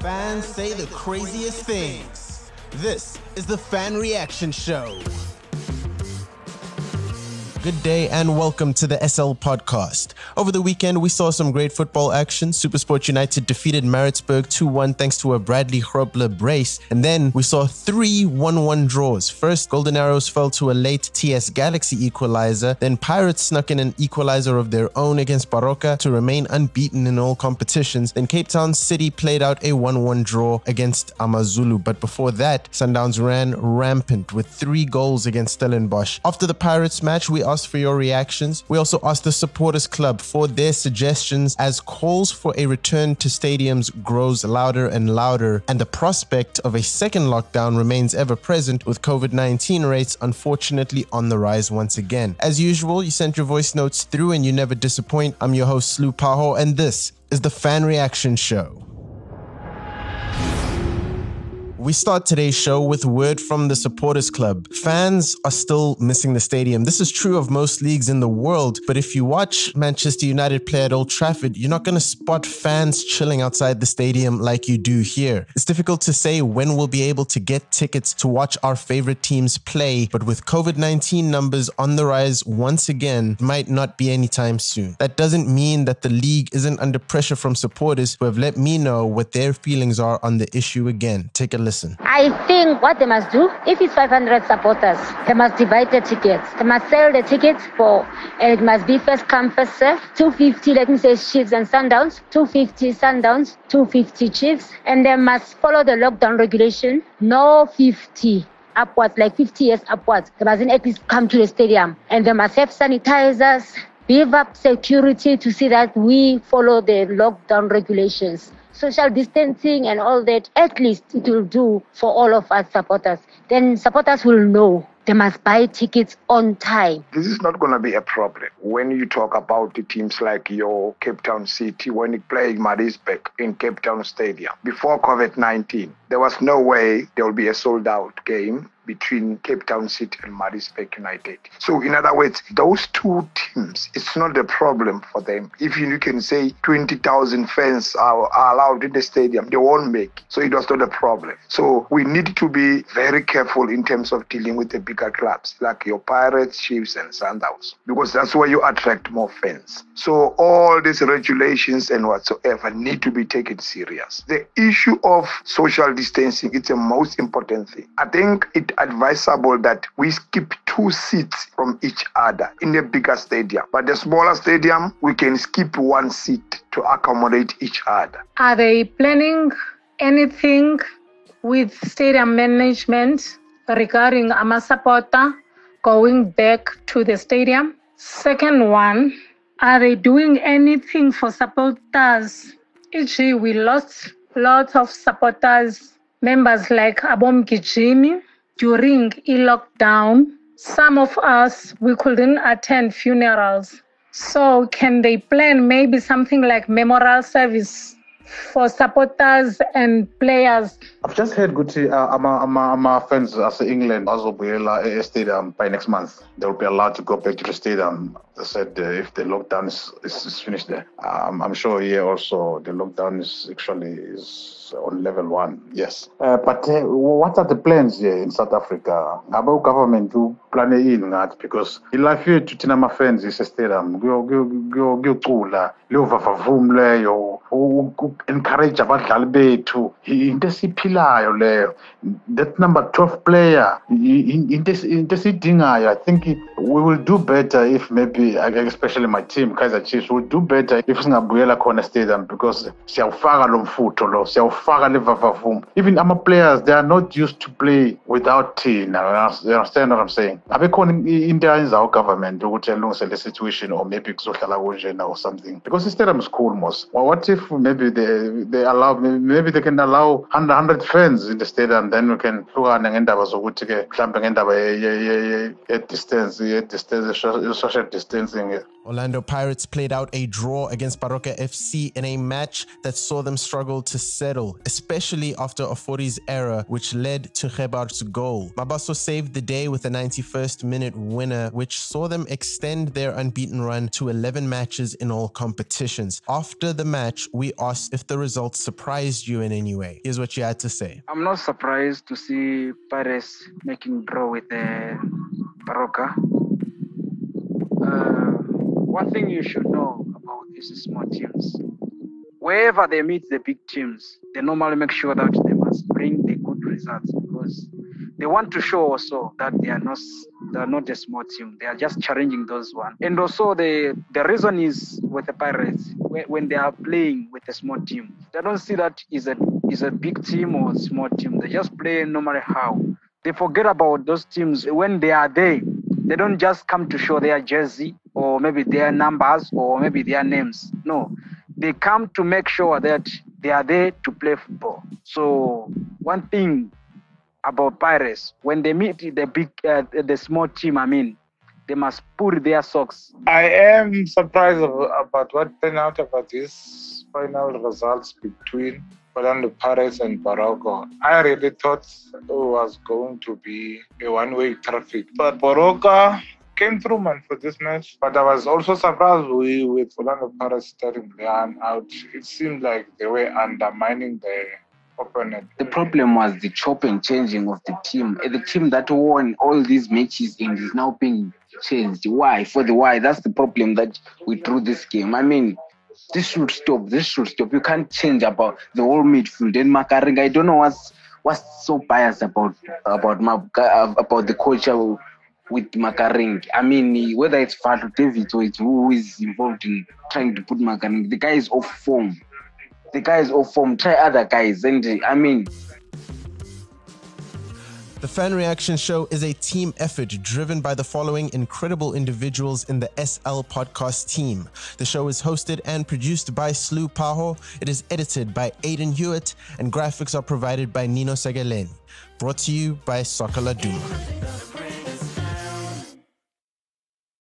Fans say the craziest things. This is the Fan Reaction Show. Good day and welcome to the SL podcast. Over the weekend, we saw some great football action. Supersport United defeated Maritzburg 2 1 thanks to a Bradley Grobler brace. And then we saw three 1 1 draws. First, Golden Arrows fell to a late TS Galaxy equalizer. Then Pirates snuck in an equalizer of their own against Baroka to remain unbeaten in all competitions. Then Cape Town City played out a 1 1 draw against Amazulu. But before that, Sundowns ran rampant with three goals against Stellenbosch. After the Pirates match, we asked for your reactions. We also asked the Supporters Club for their suggestions as calls for a return to stadiums grows louder and louder, and the prospect of a second lockdown remains ever present with COVID 19 rates unfortunately on the rise once again. As usual, you sent your voice notes through and you never disappoint. I'm your host, Slu Paho, and this is the Fan Reaction Show. We start today's show with word from the Supporters Club. Fans are still missing the stadium. This is true of most leagues in the world, but if you watch Manchester United play at Old Trafford, you're not going to spot fans chilling outside the stadium like you do here. It's difficult to say when we'll be able to get tickets to watch our favorite teams play, but with COVID 19 numbers on the rise once again, it might not be anytime soon. That doesn't mean that the league isn't under pressure from supporters who have let me know what their feelings are on the issue again. Take a listen. I think what they must do, if it's 500 supporters, they must divide the tickets. They must sell the tickets for, and it must be first come, first serve. 250, let me say, Chiefs and Sundowns. 250 Sundowns, 250 Chiefs. And they must follow the lockdown regulation. No 50 upwards, like 50 years upwards. They must at least come to the stadium. And they must have sanitizers, beef up security to see that we follow the lockdown regulations social distancing and all that, at least it will do for all of us supporters. Then supporters will know they must buy tickets on time. This is not going to be a problem when you talk about the teams like your Cape Town City when you play Maritzburg in Cape Town Stadium. Before COVID 19, there was no way there will be a sold out game between Cape Town City and Maritzburg United. So, in other words, those two teams, it's not a problem for them. If you can say 20,000 fans are, are allowed in the stadium, they won't make. So, it was not a problem. So, we need to be very careful in terms of dealing with the bigger clubs like your Pirates, Chiefs, and Sundowns because that's where you attract more fans. So, all these regulations and whatsoever need to be taken serious. The issue of social distancing is the most important thing. I think it advisable that we skip two seats from each other in the bigger stadium. But the smaller stadium, we can skip one seat to accommodate each other. Are they planning anything with stadium management regarding Amasapota going back to the stadium? Second one, are they doing anything for supporters? E.g., we lost lots of supporters, members like Abom Gijimi, during e-lockdown, some of us, we couldn't attend funerals. So can they plan maybe something like memorial service for supporters and players? I've just heard Guti, uh, ama, ama, ama fans as England azobuyela e stadium by next month. They will be allowed to go back to the stadium. They said uh, if the lockdown is, is, is finished there. Um, I'm sure here also the lockdown is actually is on level one. Yes. Uh, but uh, what are the plans here in South Africa? About government to plan in ngathi because ilife yethu thina ama-fans ise-stadium kuyocula leyo vavavum leyo encourage abadlali bethu into esiphilayo leyo that number 12 player into esiyidingayo i think we will do better if maybe especially my team kaizer chiefs will do better if singabuyela khona stadium because siyawufaka lo mfutho lo siyawufaka le vavavum even ama-players they are not used to play without thina you understand what i'm saying? Abekhona into ayenza ugovernment ukuthi alungise le situation or maybe kuzohlala kunjena or something. Because i-stadium is cool mos what if maybe they, they allow maybe they can allow 100, 100 fans in the stadium then we can hlukane ngendaba zokuthi-ke mhlawumbe ngendaba ye-distance ye-distance social distancing Orlando Pirates played out a draw against Baroka FC in a match that saw them struggle to settle. Especially after Ofori's error, which led to Gebart's goal. Mabasa saved the day with a 91st minute winner, which saw them extend their unbeaten run to 11 matches in all competitions. After the match, we asked if the results surprised you in any way. Here's what you had to say. I'm not surprised to see Paris making draw with the uh, Baroka. Uh, one thing you should know about these small teams, wherever they meet the big teams, they normally make sure that they must bring the good results because they want to show also that they are not they are not a small team. They are just challenging those one. And also the the reason is with the Pirates when they are playing with a small team, they don't see that is a is a big team or small team. They just play no matter how. They forget about those teams when they are there. They don't just come to show their jersey or maybe their numbers or maybe their names. No, they come to make sure that they are there to play football. So one thing about Pirates, when they meet the big, uh, the small team, I mean, they must put their socks. I am surprised about what turned out about this final results between Orlando Pirates and Baroka. I really thought it was going to be a one-way traffic, but Baroka came through man for this match. But I was also surprised we, with Orlando Pirates starting Leon out. It seemed like they were undermining the opponent. The problem was the chop and changing of the team. The team that won all these matches and is now being changed. Why? For the why? That's the problem that we drew this game. I mean, this should stop. This should stop. You can't change about the whole midfield. And Makaringe, I don't know what's what's so biased about about my uh, about the coach with Makaringe. I mean, whether it's Fadlu David or it's who is involved in trying to put Makaringe, the guy is off form. The guy is off form. Try other guys, and I mean. The Fan Reaction Show is a team effort driven by the following incredible individuals in the SL podcast team. The show is hosted and produced by Slu Paho. It is edited by Aidan Hewitt, and graphics are provided by Nino Segaleni. Brought to you by Soccer Laduma.